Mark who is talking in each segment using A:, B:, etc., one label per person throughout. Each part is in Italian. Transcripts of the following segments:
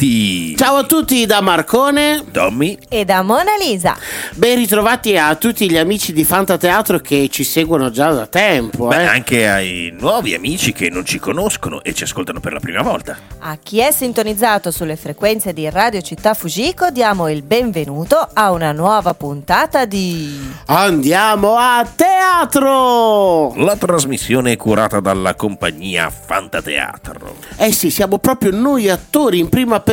A: benvenuti!
B: Ciao a tutti da Marcone
A: Tommy
C: e da Mona Lisa.
B: Ben ritrovati a tutti gli amici di Fantateatro che ci seguono già da tempo.
A: Beh,
B: eh.
A: anche ai nuovi amici che non ci conoscono e ci ascoltano per la prima volta.
C: A chi è sintonizzato sulle frequenze di Radio Città Fujiko diamo il benvenuto a una nuova puntata di
B: Andiamo a teatro!
A: La trasmissione è curata dalla compagnia Fantateatro.
B: Eh sì, siamo proprio noi attori in prima persona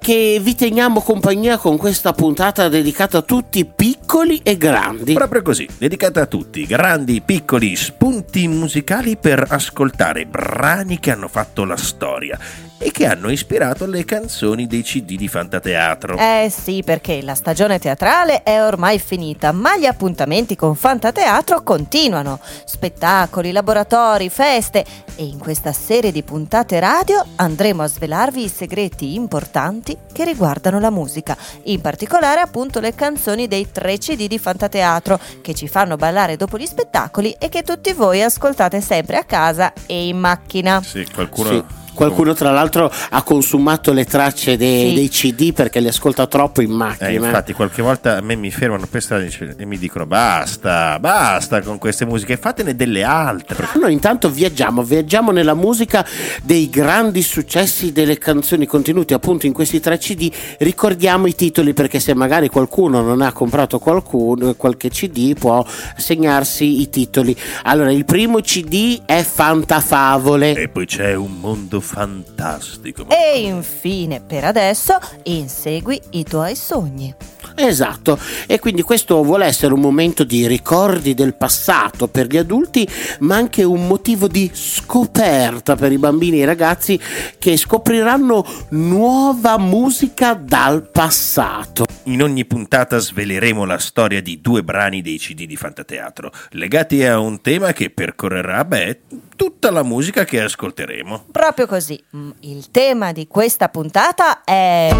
B: che vi teniamo compagnia con questa puntata dedicata a tutti piccoli e grandi.
A: Proprio così, dedicata a tutti, grandi, piccoli, spunti musicali per ascoltare brani che hanno fatto la storia e che hanno ispirato le canzoni dei CD di Fantateatro.
C: Eh sì, perché la stagione teatrale è ormai finita, ma gli appuntamenti con Fantateatro continuano. Spettacoli, laboratori, feste e in questa serie di puntate radio andremo a svelarvi i segreti importanti che riguardano la musica, in particolare appunto le canzoni dei tre CD di Fantateatro che ci fanno ballare dopo gli spettacoli e che tutti voi ascoltate sempre a casa e in macchina.
A: Sì, qualcuno...
B: Sì. Qualcuno tra l'altro ha consumato le tracce dei,
C: Sì.
B: dei CD perché li ascolta troppo in macchina.
A: Eh, infatti, qualche volta a me mi fermano per strada e mi dicono basta, basta con queste musiche, fatene delle altre.
B: Noi intanto viaggiamo, viaggiamo nella musica dei grandi successi delle canzoni contenuti appunto in questi tre CD. Ricordiamo i titoli perché se magari qualcuno non ha comprato qualcuno, qualche CD può segnarsi i titoli. Allora, il primo CD è Fantafavole.
A: E poi c'è un mondo fantastico.
C: E infine, per adesso, insegui i tuoi sogni.
B: Esatto, e quindi questo vuole essere un momento di ricordi del passato per gli adulti, ma anche un motivo di scoperta per i bambini e i ragazzi che scopriranno nuova musica dal passato.
A: In ogni puntata sveleremo la storia di due brani dei CD di Fantateatro, legati a un tema che percorrerà, beh, tutta la musica che ascolteremo.
C: Proprio così. Mm, Il tema di questa puntata è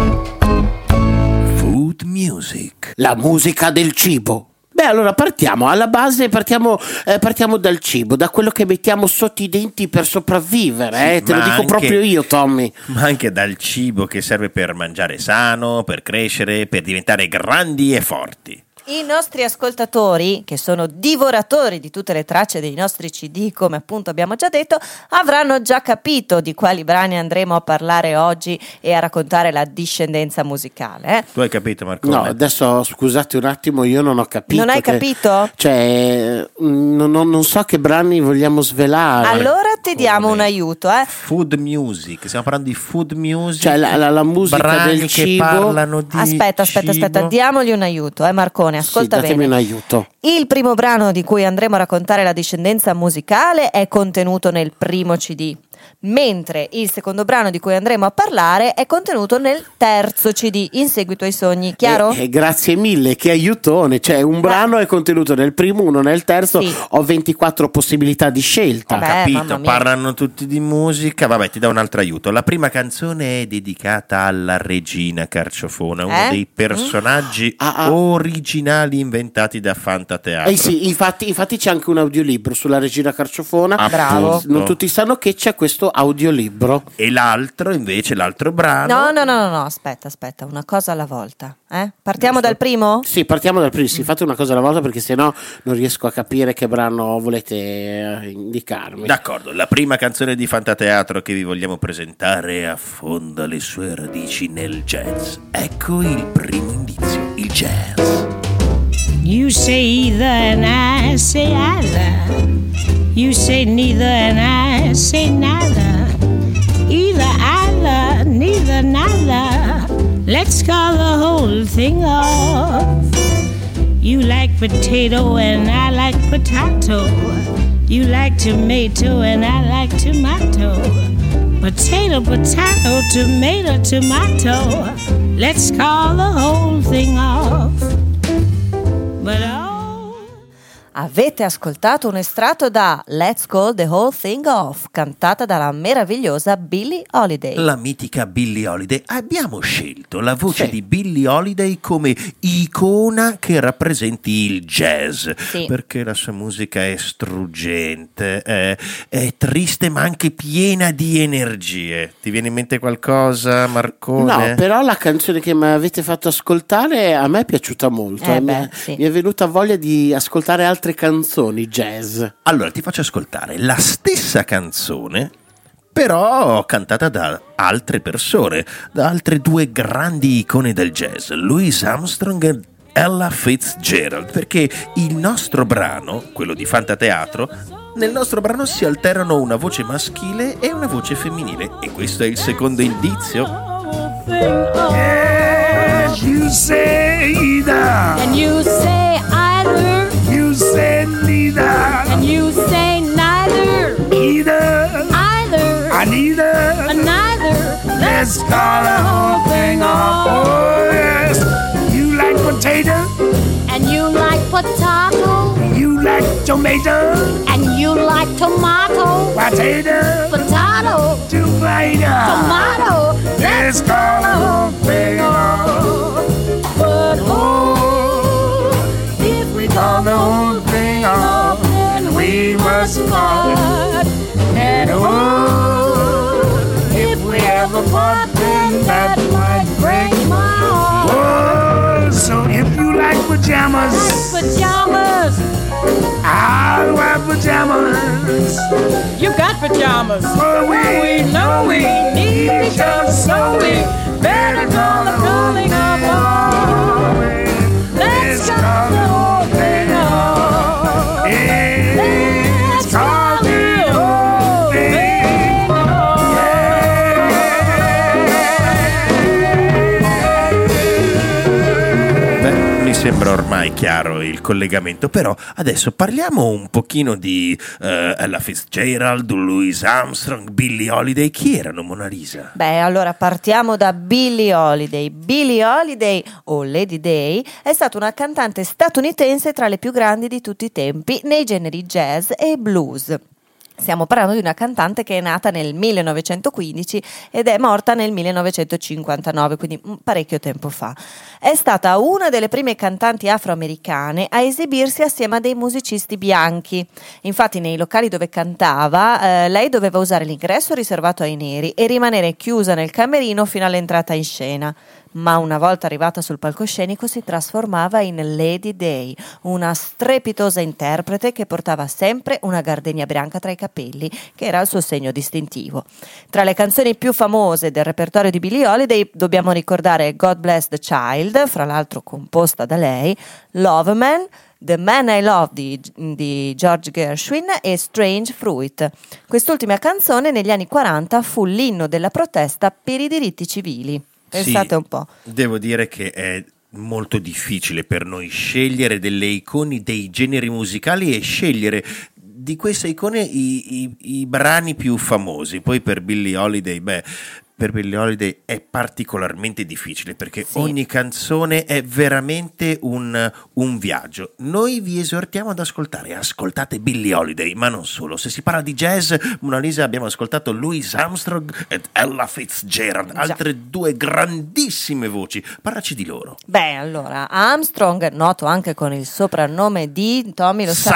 A: Food music.
B: La musica del cibo. Beh, allora partiamo alla base, partiamo, eh, partiamo dal cibo, da quello che mettiamo sotto i denti per sopravvivere. eh, Te lo dico
A: anche-
B: proprio io, Tommy.
A: Ma anche dal cibo che serve per mangiare sano, per crescere, per diventare grandi e forti.
C: I nostri ascoltatori, che sono divoratori di tutte le tracce dei nostri CD, come appunto abbiamo già detto, avranno già capito di quali brani andremo a parlare oggi e a raccontare la discendenza musicale. eh.
A: Tu hai capito, Marco?
B: No, adesso scusate un attimo, io non ho capito.
C: Non hai
B: che-
C: capito?
B: Cioè, mm, non, non- non so che brani vogliamo svelare.
C: Allora ti diamo
A: come?
C: un aiuto, eh.
A: Food music, stiamo parlando di food music.
B: Cioè, la- la- la musica
A: brani
B: del
A: che
B: cibo.
A: parlano di
C: Aspetta, aspetta,
A: cibo.
C: aspetta, diamogli un aiuto, eh Marcone,
B: Sì,
C: ascolta
B: datemi
C: bene.
B: un aiuto.
C: Il primo brano di cui andremo a raccontare la discendenza musicale è contenuto nel primo CD, mentre il secondo brano di cui andremo a parlare è contenuto nel terzo CD, In seguito ai sogni, chiaro?
B: Eh, eh, grazie mille, che aiutone. Cioè, un brano è contenuto nel primo, uno nel terzo.
C: Sì.
B: Ho 24 possibilità di scelta.
C: Beh,
A: Capito, parlano tutti di musica. Vabbè, ti do un altro aiuto. La prima canzone è dedicata alla regina Carciofona, uno
C: Eh?
A: dei personaggi
B: Ah, ah.
A: originali inventati da Fantateatro.
B: Eh sì, infatti, infatti c'è anche un audiolibro sulla regina Carciofona.
A: Ah,
C: Bravo.
A: appunto.
B: Non tutti sanno che c'è questo audiolibro.
A: E l'altro, invece, l'altro brano.
C: No, no, no, no, no, aspetta, aspetta, una cosa alla volta. eh? Partiamo dal primo?
B: Sì, partiamo dal primo. Sì, fate una cosa alla volta perché sennò non riesco a capire che brano volete eh, indicarmi.
A: D'accordo, la prima canzone di Fantateatro che vi vogliamo presentare affonda le sue radici nel jazz. Ecco il primo indizio, il jazz.
D: You say either and I say either. You say neither and I say neither. Either, either, neither, neither. Let's call the whole thing off. You like potato and I like potato. You like tomato and I like tomato. Potato, potato, tomato, tomato. Let's call the whole thing off. But oh.
C: Avete ascoltato un estratto da Let's Call the Whole Thing Off, cantata dalla meravigliosa Billie Holiday.
A: La mitica Billie Holiday. Abbiamo scelto la voce
B: Sì.
A: di Billie Holiday come icona che rappresenti il jazz,
C: Sì.
A: perché la sua musica è struggente, è, è triste ma anche piena di energie. Ti viene in mente qualcosa, Marcone?
B: No, però la canzone che mi avete fatto ascoltare a me è piaciuta molto.
C: Eh
B: eh,
C: beh, sì.
B: mi è venuta voglia di ascoltare altre canzoni jazz.
A: Allora ti faccio ascoltare la stessa canzone, però cantata da altre persone, da altre due grandi icone del jazz, Louis Armstrong e Ella Fitzgerald, perché il nostro brano, quello di Fantateatro, nel nostro brano si alternano una voce maschile e una voce femminile e questo è il secondo indizio.
E: Yes, you say either.
F: And you say either,
E: You say neither.
F: and you say neither,
E: Either.
F: either,
E: I neither.
F: and neither.
E: Let's call the whole thing off. Oh, yes. You like potato.
F: And you like potato,
E: You like tomato.
F: and you like tomato,
E: Potato.
F: potato,
E: Tomato.
F: tomato.
E: Let's call the whole thing off.
F: But oh, if we
E: Call the whole thing off.
F: then we must. And oh, if we ever part, then that might break my heart.
E: Oh, so if you like pajamas, like
F: Pajamas,
E: I'll wear pajamas.
F: you got pajamas.
E: For we
F: know we need each other, so we
A: sembra ormai chiaro il collegamento, però adesso parliamo un pochino di eh, Ella Fitzgerald, Louis Armstrong, Billie Holiday. Chi erano Mona Lisa?
C: Beh, allora partiamo da Billie Holiday. Billie Holiday, o Lady Day, è stata una cantante statunitense tra le più grandi di tutti i tempi nei generi jazz e blues. Stiamo parlando di una cantante che è nata nel 1915 ed è morta nel 1959, quindi mm, parecchio tempo fa. È stata una delle prime cantanti afroamericane a esibirsi assieme a dei musicisti bianchi. Infatti nei locali dove cantava eh, lei doveva usare l'ingresso riservato ai neri e rimanere chiusa nel camerino fino all'entrata in scena. Ma una volta arrivata sul palcoscenico si trasformava in Lady Day, una strepitosa interprete che portava sempre una gardenia bianca tra i capelli, che era il suo segno distintivo. Tra le canzoni più famose del repertorio di Billie Holiday dobbiamo ricordare God Bless the Child, fra l'altro composta da lei, Love Man, The Man I Love di, di George Gershwin e Strange Fruit. Quest'ultima canzone negli anni 40 fu l'inno della protesta per i diritti civili. Pensate
A: Sì,
C: un po'.
A: Devo dire che è molto difficile per noi scegliere delle icone dei generi musicali e scegliere di queste icone i, i- i brani più famosi. Poi per Billie Holiday, beh, per Billie Holiday è particolarmente difficile perché
C: Sì.
A: ogni canzone è veramente un, un viaggio. Noi vi esortiamo ad ascoltare, ascoltate Billie Holiday, ma non solo. Se si parla di jazz, Mona Lisa abbiamo ascoltato Louis Armstrong ed Ella Fitzgerald,
C: Già.
A: altre due grandissime voci. Parlaci di loro.
C: Beh, allora, Armstrong, noto anche con il soprannome di Tommy, lo sa.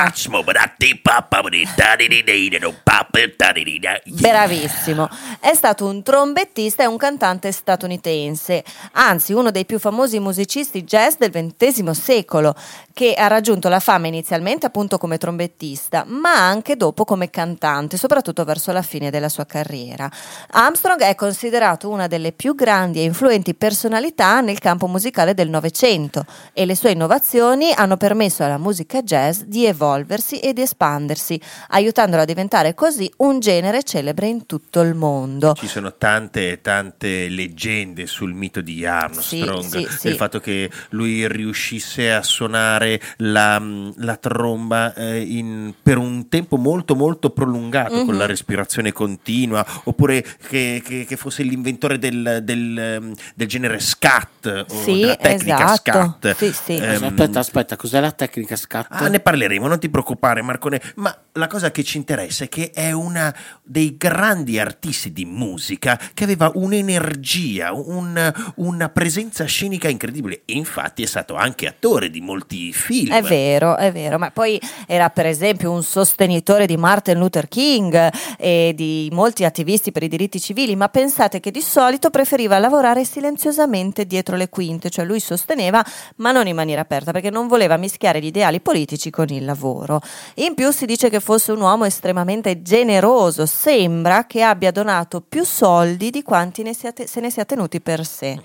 C: Bravissimo, è stato un trombettista e un cantante statunitense, anzi uno dei più famosi musicisti jazz del XX secolo, che ha raggiunto la fama inizialmente appunto come trombettista, ma anche dopo come cantante, soprattutto verso la fine della sua carriera. Armstrong è considerato una delle più grandi e influenti personalità nel campo musicale del Novecento e le sue innovazioni hanno permesso alla musica jazz di evolversi e di espandersi, aiutandola a diventare così un genere celebre in tutto il mondo.
A: Ci sono tante tante, tante leggende sul mito di Armstrong,
C: Sì, sì, sì.
A: del fatto che lui riuscisse a suonare la, la tromba eh, in- per un tempo molto molto prolungato con
C: Mhm.
A: la respirazione continua, oppure che, che- che fosse l'inventore del, del, ehm, del genere scat o
C: Sì,
A: della tecnica
C: esatto.
A: scat.
C: Sì, sì.
A: Ehm,
B: aspetta, aspetta, cos'è la tecnica scatto?
A: Ah, ne parleremo, non ti preoccupare Marcone, ma la cosa che ci interessa è che è una dei grandi artisti di musica che aveva un'energia, un- una presenza scenica incredibile. Infatti è stato anche attore di molti film.
C: È vero, è vero, ma poi era per esempio un sostenitore di Martin Luther King e di molti attivisti per i diritti civili, ma pensate che di solito preferiva lavorare silenziosamente dietro le quinte, cioè lui sosteneva, ma non in maniera aperta, perché non voleva mischiare gli ideali politici con il lavoro. In più si dice che fosse un uomo estremamente generoso, sembra che abbia donato più soldi di quanti ne sia te- se ne sia tenuti per sé.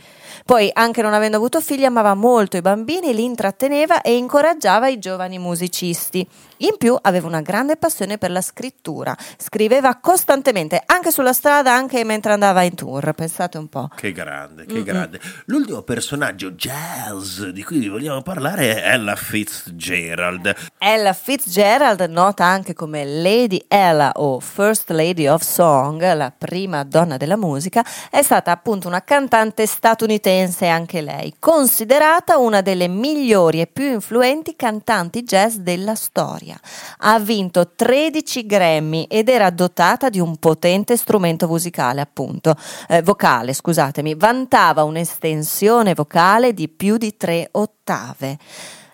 C: Poi, anche non avendo avuto figli, amava molto i bambini, li intratteneva e incoraggiava i giovani musicisti. In più aveva una grande passione per la scrittura, scriveva costantemente, anche sulla strada, anche mentre andava in tour, pensate un po'.
A: Che grande, che grande. L'ultimo personaggio jazz di cui vogliamo parlare è Ella Fitzgerald.
C: Ella Fitzgerald, nota anche come Lady Ella o First Lady of Song, la prima donna della musica, è stata appunto una cantante statunitense anche lei, considerata una delle migliori e più influenti cantanti jazz della storia. Ha vinto 13 Grammy ed era dotata di un potente strumento musicale, appunto, eh, vocale, scusatemi, vantava un'estensione vocale di più di tre ottave.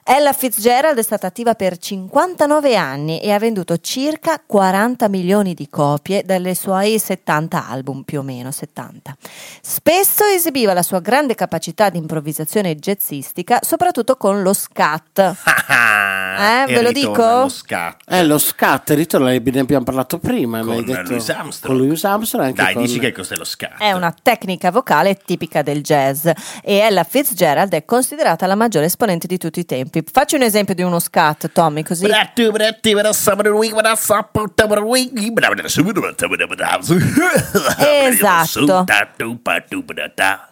C: Ella Fitzgerald è stata attiva per 59 anni e ha venduto circa 40 milioni di copie dalle suoi 70 album, più o meno 70. Spesso esibiva la sua grande capacità di improvvisazione jazzistica, soprattutto con lo scat.
A: Ah,
C: Eh,
A: e
C: ve lo
A: ritorna
C: dico?
A: Lo scat.
B: Eh, lo scat, ritorno, ne abbiamo parlato prima.
A: Con
B: detto,
A: Louis Armstrong.
B: Con Louis Armstrong anche
A: Dai,
B: con-
A: dici che cos'è lo scat?
C: È una tecnica vocale tipica del jazz e Ella Fitzgerald è considerata la maggiore esponente di tutti i tempi. Facci un esempio di uno scat, Tommy, così. Esatto.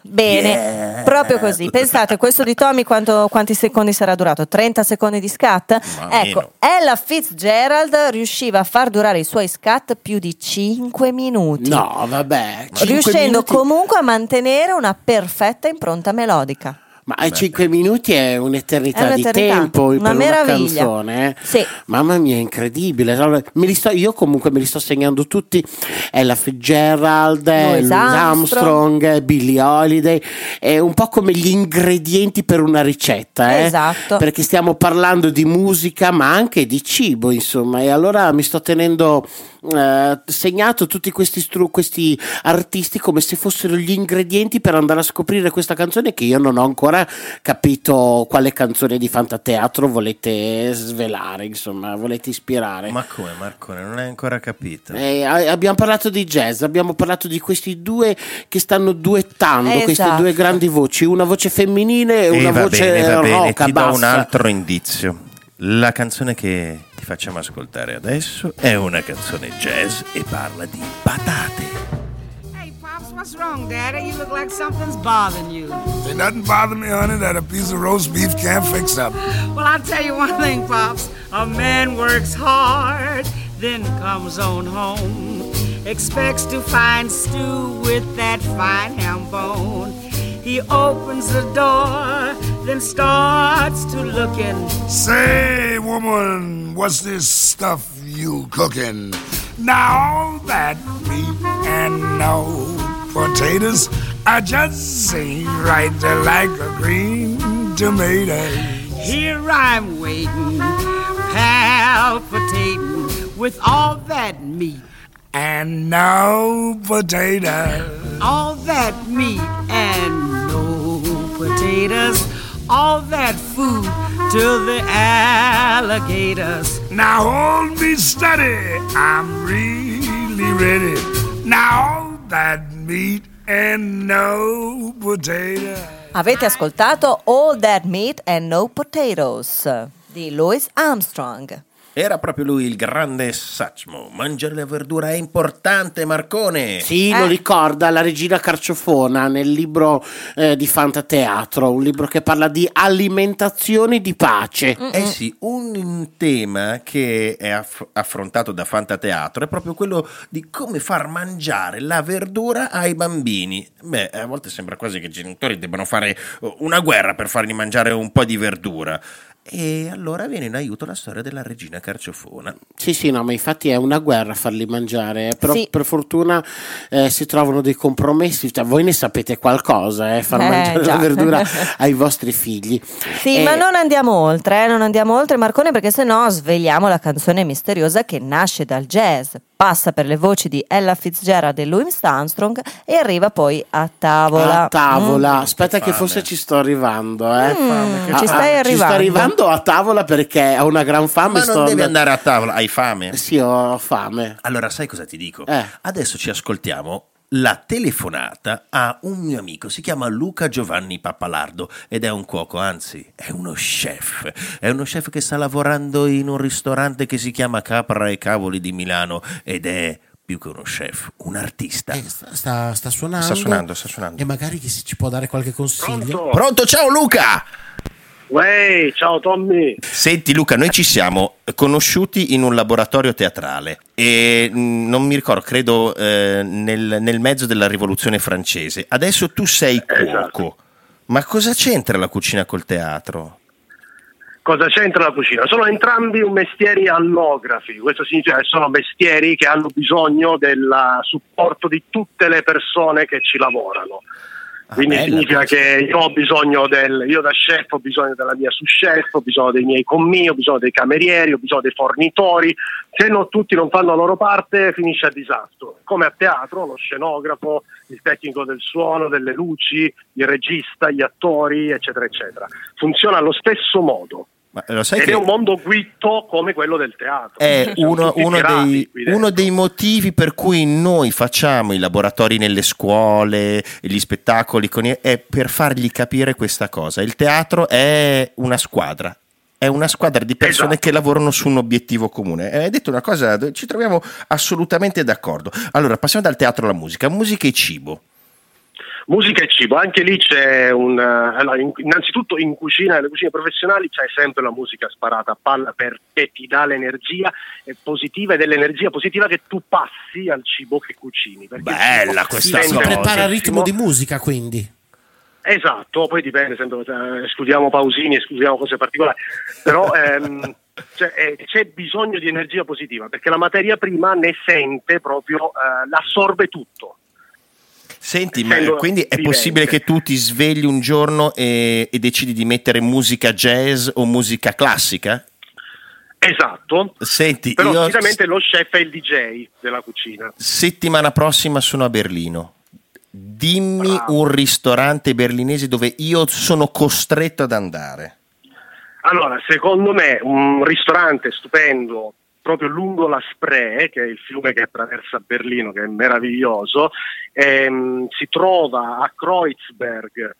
C: Bene, proprio così. Pensate, questo di Tommy quanto- quanti secondi sarà durato? 30 secondi di scat?
A: Ma
C: ecco,
A: meno.
C: Ella Fitzgerald riusciva a far durare i suoi scat più di 5 minuti.
B: No, vabbè.
C: Riuscendo
B: minuti-
C: comunque a mantenere una perfetta impronta melodica.
B: Ma ai 5 minuti è un'eternità,
C: È
B: di
C: un'eternità,
B: tempo
C: una
B: per
C: meraviglia.
B: una canzone. eh.
C: Sì.
B: Mamma mia, incredibile. Me li sto- io comunque me li sto segnando tutti. Ella Fitzgerald, eh,
C: Louis Armstrong.
B: Armstrong, Billie Holiday. È un po' come gli ingredienti per una ricetta. eh.
C: Esatto.
B: Perché stiamo parlando di musica, ma anche di cibo, insomma. E allora mi sto tenendo eh, segnato tutti questi, stru- questi artisti come se fossero gli ingredienti per andare a scoprire questa canzone che io non ho ancora capito quale canzone di fantateatro volete svelare, insomma, volete ispirare.
A: Ma come Marcone, non hai ancora capito?
B: Eh, abbiamo parlato di jazz, abbiamo parlato di questi due che stanno duettando, queste
C: Esatto.
B: due grandi voci, una voce femminile e
A: E
B: una
A: va
B: voce
A: bene, va bene,
B: roca,
A: ti do
B: bassa.
A: un altro indizio. La canzone che ti facciamo ascoltare adesso è una canzone jazz e parla di patate.
F: What's wrong, Daddy? You look like something's bothering you.
E: Ain't nothing bother me, honey, that a piece of roast beef can't fix up.
F: Well, I'll tell you one thing, Pops. A man works hard, then comes on home. Expects to find stew with that fine ham bone. He opens the door, then starts to look in.
E: Say, woman, what's this stuff you cooking? Now that meat and no potatoes, I just ain't right there like a green tomato.
F: Here I'm waiting, palpitating with all that meat.
E: And no potatoes.
F: all that meat and no potatoes, all that food to the alligators.
E: Now hold me steady, I'm really ready. Now all that meat and no potatoes.
C: Avete ascoltato All That Meat and No Potatoes di Louis Armstrong.
A: Era proprio lui il grande Sacmo. Mangiare la verdura è importante, Marcone.
B: Sì,
C: Eh.
B: lo ricorda la regina Carciofona nel libro eh, di Fantateatro, un libro che parla di alimentazione di pace.
A: Eh sì, un tema che è aff- affrontato da Fantateatro è proprio quello di come far mangiare la verdura ai bambini. Beh, a volte sembra quasi che i genitori debbano fare oh, una guerra per fargli mangiare un po' di verdura. E allora viene in aiuto la storia della regina Carciofona.
B: Sì, sì, no, ma infatti è una guerra farli mangiare, però
C: Sì.
B: per fortuna eh, si trovano dei compromessi, cioè, voi ne sapete qualcosa, eh, far
C: Eh,
B: mangiare
C: già.
B: la verdura ai vostri figli.
C: Sì,
B: Eh,
C: ma non andiamo oltre, eh, non andiamo oltre Marcone perché sennò svegliamo la canzone misteriosa che nasce dal jazz, passa per le voci di Ella Fitzgerald e Louis Armstrong e arriva poi a tavola.
B: A tavola,
C: Mm.
B: aspetta che
A: fame.
B: forse ci sto arrivando, eh.
C: Mm,
B: Ah,
C: ci stai
B: ah,
C: arrivando.
B: Ci sto arrivando a tavola perché ho una gran fame.
A: Ma
B: sto
A: non devi
B: and-
A: andare a tavola, hai fame?
B: Sì, ho fame.
A: Allora, sai cosa ti dico?
B: Eh.
A: Adesso ci ascoltiamo la telefonata a un mio amico, si chiama Luca Giovanni Pappalardo ed è un cuoco, anzi è uno chef, è uno chef che sta lavorando in un ristorante che si chiama Capra e Cavoli di Milano ed è più che uno chef, un artista.
G: Eh, sta, sta- sta suonando.
A: Sta suonando, sta suonando.
G: E magari si- ci può dare qualche consiglio.
A: Pronto, ciao Luca!
H: Uè, ciao Tommy.
A: Senti Luca, noi ci siamo conosciuti in un laboratorio teatrale e mh, non mi ricordo, credo eh, nel, nel mezzo della rivoluzione francese. Adesso tu sei cuoco.
H: Esatto.
A: Ma cosa c'entra la cucina col teatro?
H: Cosa c'entra la cucina? Sono entrambi un mestieri allografi, questo significa che sono mestieri che hanno bisogno del supporto di tutte le persone che ci lavorano.
A: Ah,
H: Quindi
A: bella
H: significa che io ho bisogno del, io da chef ho bisogno della mia sous chef, ho bisogno dei miei commì, ho bisogno dei camerieri, ho bisogno dei fornitori. Se no tutti non fanno la loro parte finisce a disastro. Come a teatro, lo scenografo, il tecnico del suono, delle luci, il regista, gli attori, eccetera, eccetera. Funziona allo stesso modo. Ed
A: che
H: è un mondo guitto come quello del teatro.
A: è
H: Sono
A: uno, uno dei, uno dei motivi per cui noi facciamo i laboratori nelle scuole, gli spettacoli, con i- è per fargli capire questa cosa. Il teatro è una squadra. È una squadra di persone
H: Esatto.
A: che lavorano su un obiettivo comune. Hai detto una cosa, ci troviamo assolutamente d'accordo. Allora, passiamo dal teatro alla musica. Musica e cibo.
H: Musica e cibo, anche lì c'è un... eh, allora, in- innanzitutto in cucina, nelle cucine professionali c'è sempre la musica sparata a palla perché ti dà l'energia eh, positiva ed è l'energia positiva che tu passi al cibo che cucini. il
A: Bella questa
H: si
G: Si
A: cosa.
H: rende
G: prepara
H: benissimo.
G: ritmo di musica, quindi.
H: Esatto, poi dipende, sempre, eh, escludiamo pausini, escludiamo cose particolari, però ehm, cioè, eh, c'è bisogno di energia positiva perché la materia prima ne sente proprio, eh, l'assorbe tutto.
A: Senti, ma quindi è possibile che tu ti svegli un giorno e, e decidi di mettere musica jazz o musica classica?
H: Esatto,
A: Senti,
H: però
A: io
H: solitamente lo chef è il DJ della cucina.
A: settimana prossima sono a Berlino. Dimmi
H: Bravo.
A: un ristorante berlinese dove io sono costretto ad andare.
H: Allora, secondo me un ristorante stupendo proprio lungo la Spree, che è il fiume che attraversa Berlino, che è meraviglioso, ehm, si trova a Kreuzberg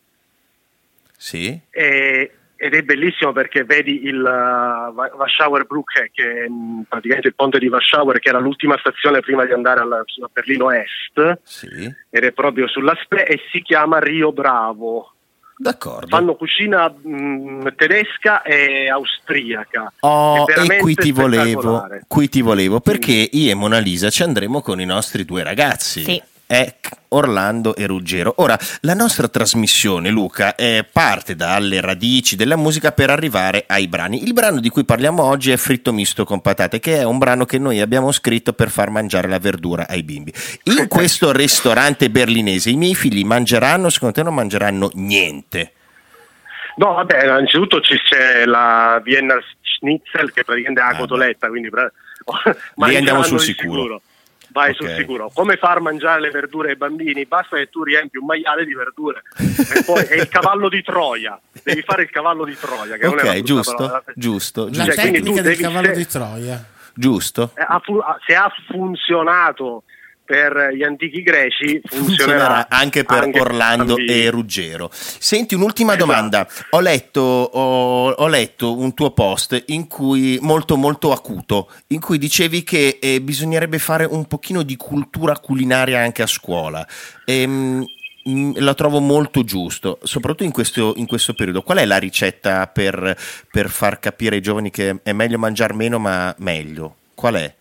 A: Sì?
H: e- ed è bellissimo perché vedi il uh, Warschauer Brücke, che è mm, praticamente il ponte di Warschauer, che era l'ultima stazione prima di andare alla- a Berlino Est,
A: Sì.
H: ed è proprio sulla Spree e si chiama Rio Bravo.
A: D'accordo.
H: Fanno cucina mm, tedesca e austriaca.
A: Oh, e qui ti volevo, qui ti volevo, perché io e Mona Lisa ci andremo con i nostri due ragazzi.
C: Sì.
A: È Orlando e Ruggero. Ora, la nostra trasmissione, Luca, è parte dalle radici della musica per arrivare ai brani. Il brano di cui parliamo oggi è Fritto misto con patate, che è un brano che noi abbiamo scritto per far mangiare la verdura ai bimbi. In questo ristorante berlinese i miei figli mangeranno, secondo te non mangeranno niente?
H: No, vabbè, innanzitutto ci c'è la Vienna Schnitzel che praticamente è la
A: Ah,
H: cotoletta, quindi pra-
A: Lì andiamo sul
H: di
A: sicuro.
H: Vai
A: Ok.
H: sul sicuro. Come far mangiare le verdure ai bambini? Basta che tu riempi un maiale di verdure. e poi è il cavallo di Troia. Devi fare il cavallo di Troia. Che non è una
A: Ok, giusto,
H: parola.
A: giusto,
G: La
H: Cioè,
A: giusto.
H: quindi tu
G: tecnica del cavallo
H: se-
G: di Troia.
A: giusto.
H: Eh, se ha funzionato per gli antichi greci
A: funzionerà
H: funzionerà
A: anche per Orlando
H: bambini.
A: e Ruggero. Senti, un'ultima
H: Esatto.
A: domanda. Ho letto, ho, ho letto un tuo post in cui, molto molto acuto, in cui dicevi che eh, bisognerebbe fare un pochino di cultura culinaria anche a scuola. Ehm, mm, la trovo molto giusto, soprattutto in questo, in questo periodo. Qual è la ricetta per, per far capire ai giovani che è meglio mangiare meno ma meglio? Qual è?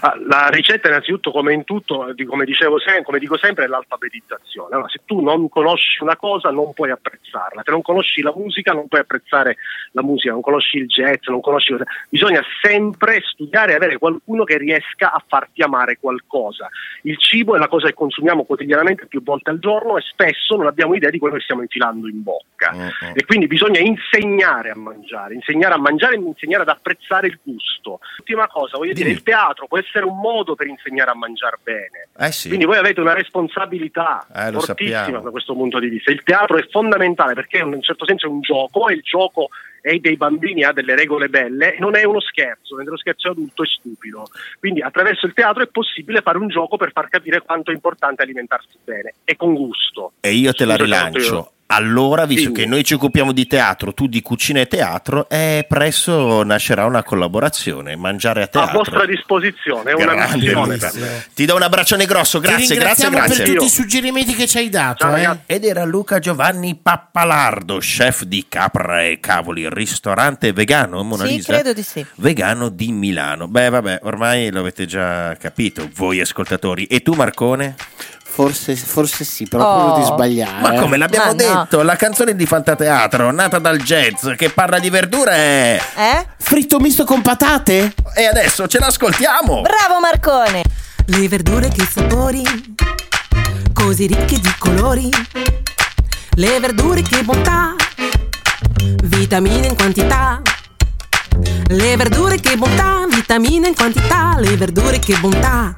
H: Ah, La ricetta innanzitutto come in tutto, di- come, dicevo come dico sempre, è l'alfabetizzazione. Allora, se tu non conosci una cosa non puoi apprezzarla, se non conosci la musica non puoi apprezzare la musica, non conosci il jazz, non conosci... Bisogna sempre studiare e avere qualcuno che riesca a farti amare qualcosa. Il cibo è la cosa che consumiamo quotidianamente più volte al giorno e spesso non abbiamo idea di quello che stiamo infilando in bocca.
A: Mm,
H: E quindi bisogna insegnare a mangiare, insegnare a mangiare e insegnare ad apprezzare il gusto. Ultima cosa, voglio dire, il teatro può essere un modo per insegnare a mangiare bene.
A: Eh sì.
H: Quindi voi avete una responsabilità
A: Eh,
H: fortissima
A: sappiamo.
H: da questo punto di vista. Il teatro è fondamentale perché in un certo senso è un gioco e il gioco è dei bambini ha delle regole belle, non è uno scherzo, mentre lo scherzo adulto è stupido. Quindi attraverso il teatro è possibile fare un gioco per far capire quanto è importante alimentarsi bene e con gusto.
A: E io te la rilancio. Allora, visto
H: Dimmi.
A: che noi ci occupiamo di teatro, tu di cucina e teatro, eh, presto nascerà una collaborazione. Mangiare a
H: A
A: teatro.
H: vostra disposizione, è una
A: Grande,
H: missione.
A: Ti do un abbraccione grosso,
G: Ti
A: grazie, grazie,
G: ringraziamo
A: grazie.
G: per tutti
H: Io.
G: i suggerimenti che ci hai dato.
H: Ciao,
G: eh.
A: Ed era Luca Giovanni Pappalardo, chef di Capra e Cavoli, ristorante vegano, Mona
C: Sì,
A: Lisa?
C: credo di sì.
A: Vegano di Milano. Beh, vabbè, ormai lo avete già capito, voi ascoltatori. E tu, Marcone?
B: Forse, forse sì, però
C: Oh.
B: quello di sbagliare.
A: Ma come l'abbiamo
C: Ma no.
A: detto, la canzone di Fantateatro, nata dal jazz, che parla di verdure.
C: Eh?
B: Fritto misto con patate?
A: E adesso ce l'ascoltiamo.
C: Bravo Marcone!
I: Le verdure che sapori, così ricche di colori. Le verdure che bontà, vitamine in quantità. Le verdure che bontà, vitamine in quantità. Le verdure che bontà.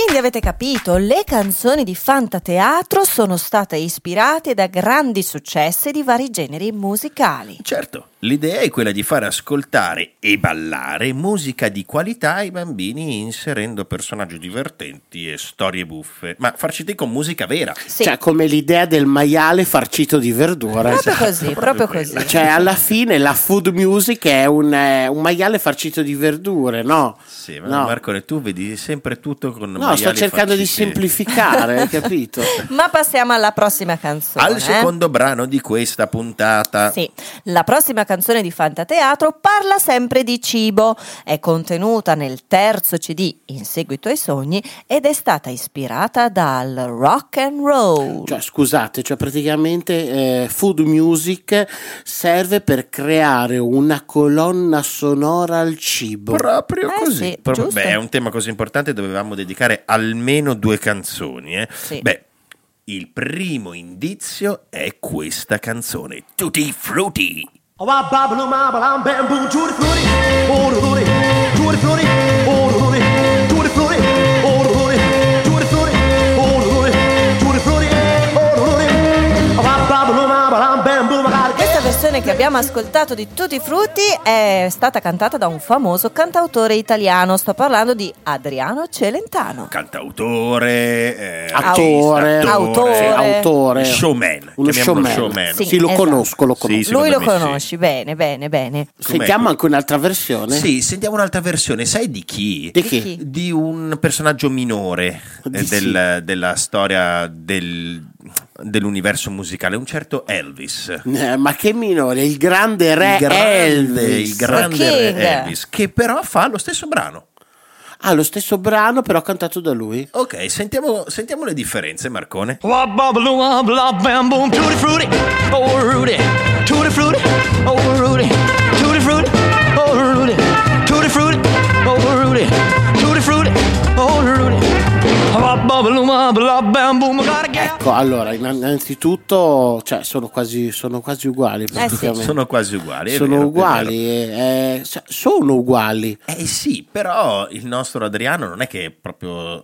C: Quindi avete capito, le canzoni di Fantateatro sono state ispirate da grandi successi di vari generi musicali.
A: Certo, l'idea è quella di far ascoltare e ballare musica di qualità ai bambini inserendo personaggi divertenti e storie buffe, ma farciti con musica vera.
C: Sì,
B: Cioè, come l'idea del maiale farcito di verdura.
C: proprio
B: Cioè,
C: così, proprio così.
B: Cioè, alla fine la food music è un, eh, un maiale farcito di verdure, no?
A: Sì, ma
B: No.
A: Marcone, tu vedi sempre tutto con
B: No, sto
A: maiali
B: cercando di semplificare, hai capito?
C: Ma passiamo alla prossima canzone.
A: Al
C: eh?
A: secondo brano di questa puntata.
C: Sì, la prossima canzone di Fantateatro parla sempre di cibo, è contenuta nel terzo CD In seguito ai sogni ed è stata ispirata dal rock and roll.
B: Cioè, scusate, cioè praticamente eh, food music serve per creare una colonna sonora al cibo.
A: Proprio
C: Eh
A: così.
C: sì, giusto.
A: beh, è un tema così importante, dovevamo dedicare almeno due canzoni. eh.
C: Sì.
A: Beh, il primo indizio è questa canzone, Tutti Frutti.
C: Versione che abbiamo ascoltato di Tutti i Frutti è stata cantata da un famoso cantautore italiano, sto parlando di Adriano Celentano.
A: Cantautore, eh,
B: Attore,
A: artista,
C: Autore.
B: Sì, autore.
A: showman.
B: Uno
A: chiamiamolo
B: showman.
C: Sì,
B: Sì, lo
C: esatto.
B: conosco, lo conosco.
A: Sì,
C: Lui lo
A: me sì.
C: conosci bene, bene, bene.
B: Sentiamo anche un'altra versione.
A: Sì, sentiamo un'altra versione. Sai di chi?
B: Di chi?
A: Di un personaggio minore
B: Di
A: eh,
B: sì.
A: del- della storia del- dell'universo musicale, un certo Elvis.
B: Eh, ma che minore, il grande re
A: il grande,
B: Elvis.
A: il grande re. Elvis, che però fa lo stesso brano.
B: Ah, lo stesso brano, però cantato da lui.
A: Ok, sentiamo, sentiamo le differenze, Marcone.
B: Ecco, allora, innan- innanzitutto, cioè, sono quasi, sono quasi uguali. praticamente.
A: Sono quasi uguali.
B: Sono
A: vero,
B: uguali, eh, cioè, sono uguali.
A: Eh sì, però il nostro Adriano non è che proprio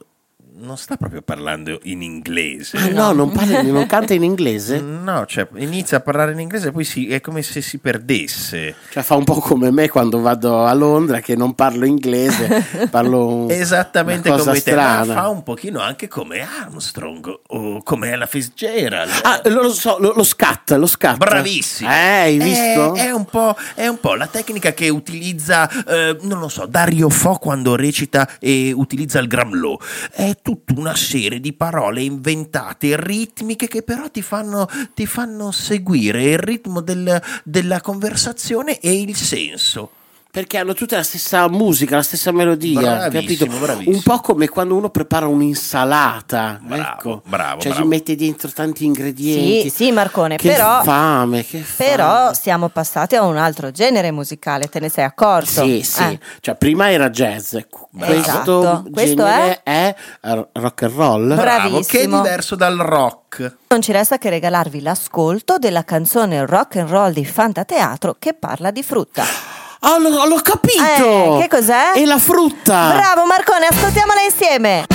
A: non sta proprio parlando in inglese.
B: Ah, no, non, parla, non canta in inglese?
A: No, cioè inizia a parlare in inglese e poi si- è come se si perdesse.
B: Cioè fa un po' come me quando vado a Londra che non parlo inglese, parlo
A: Esattamente
B: una cosa
A: come te, ma
B: strana.
A: fa un pochino anche come Armstrong o come Ella Fitzgerald.
B: Ah, lo so, lo, lo scat, lo scat.
A: Bravissimo.
B: Eh, hai visto?
A: È, è un po', è un po' la tecnica che utilizza, eh, non lo so, Dario Fo quando recita e utilizza il Gramlow. È tutta una serie di parole inventate, ritmiche, che però ti fanno, ti fanno seguire il ritmo del- della conversazione e il senso.
B: Perché hanno tutte la stessa musica, la stessa melodia,
A: Bravissimo,
B: capito?
A: bravissimo.
B: Un po' come quando uno prepara un'insalata.
A: Bravo,
B: ecco.
A: bravo,
B: Cioè
A: bravo.
B: ci mette dentro tanti ingredienti.
C: Sì, sì, Marcone,
B: Che
C: però,
B: fame, che fame.
C: però siamo passati a un altro genere musicale, te ne sei accorto?
B: Sì, sì.
C: Eh.
B: Cioè, prima era jazz. Questo,
C: Esatto. Questo
B: genere è? rock and roll.
C: Bra-
A: Bravo, che è
C: Bravissimo.
A: diverso dal rock.
C: Non ci resta che regalarvi l'ascolto della canzone rock and roll di Fantateatro che parla di frutta.
B: Oh, l'ho, l'ho capito!
C: Eh, che cos'è?
B: È la frutta!
C: Bravo Marcone, ascoltiamola insieme.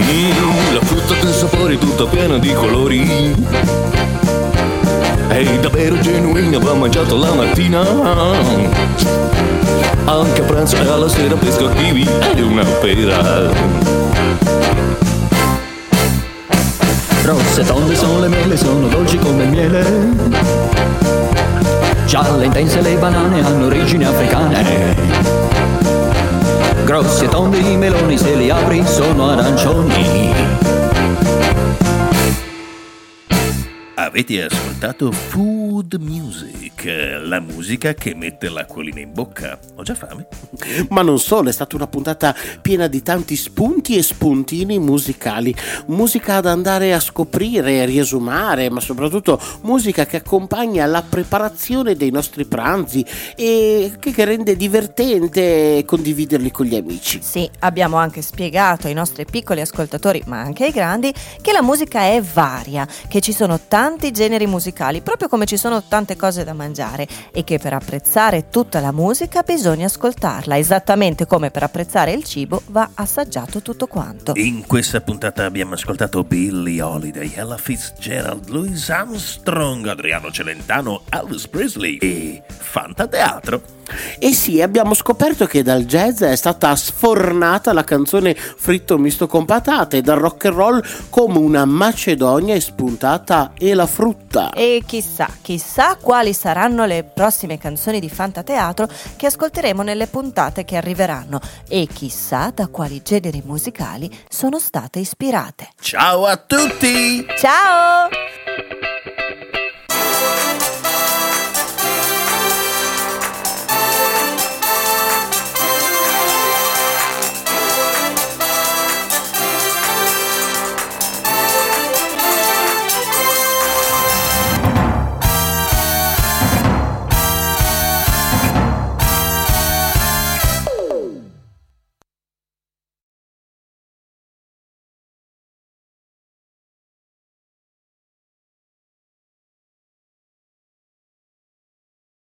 J: Mm, la frutta che sapore tutta piena di colori È davvero genuina, va mangiata la mattina Anche a pranzo e alla sera pesco kiwi È una pera Rosse tonde sono le mele, sono dolci come il miele Gialle intense le banane hanno origini africane. Grossi e tondi i meloni se li apri sono arancioni
A: Avete ascoltato Food Music, la musica che mette l'acquolina in bocca. Ho già fame.
B: Ma non solo, è stata una puntata piena di tanti spunti e spuntini musicali. Musica da andare a scoprire, a riesumare, ma soprattutto musica che accompagna la preparazione dei nostri pranzi e che, che rende divertente condividerli con gli amici.
C: Sì, abbiamo anche spiegato ai nostri piccoli ascoltatori, ma anche ai grandi, che la musica è varia, che ci sono tanti generi musicali, proprio come ci sono tante cose da mangiare e che per apprezzare tutta la musica bisogna ascoltarla, esattamente come per apprezzare il cibo va assaggiato tutto quanto.
A: In questa puntata abbiamo ascoltato Billie Holiday, Ella Fitzgerald, Louis Armstrong, Adriano Celentano, Elvis Presley e Fantateatro.
B: E sì, abbiamo scoperto che dal jazz è stata sfornata la canzone fritto misto con patate e dal rock and roll come una macedonia è spuntata e la frutta.
C: E chissà, chissà quali saranno le prossime canzoni di Fantateatro che ascolteremo nelle puntate che arriveranno e chissà da quali generi musicali sono state ispirate.
A: Ciao a tutti!
C: Ciao!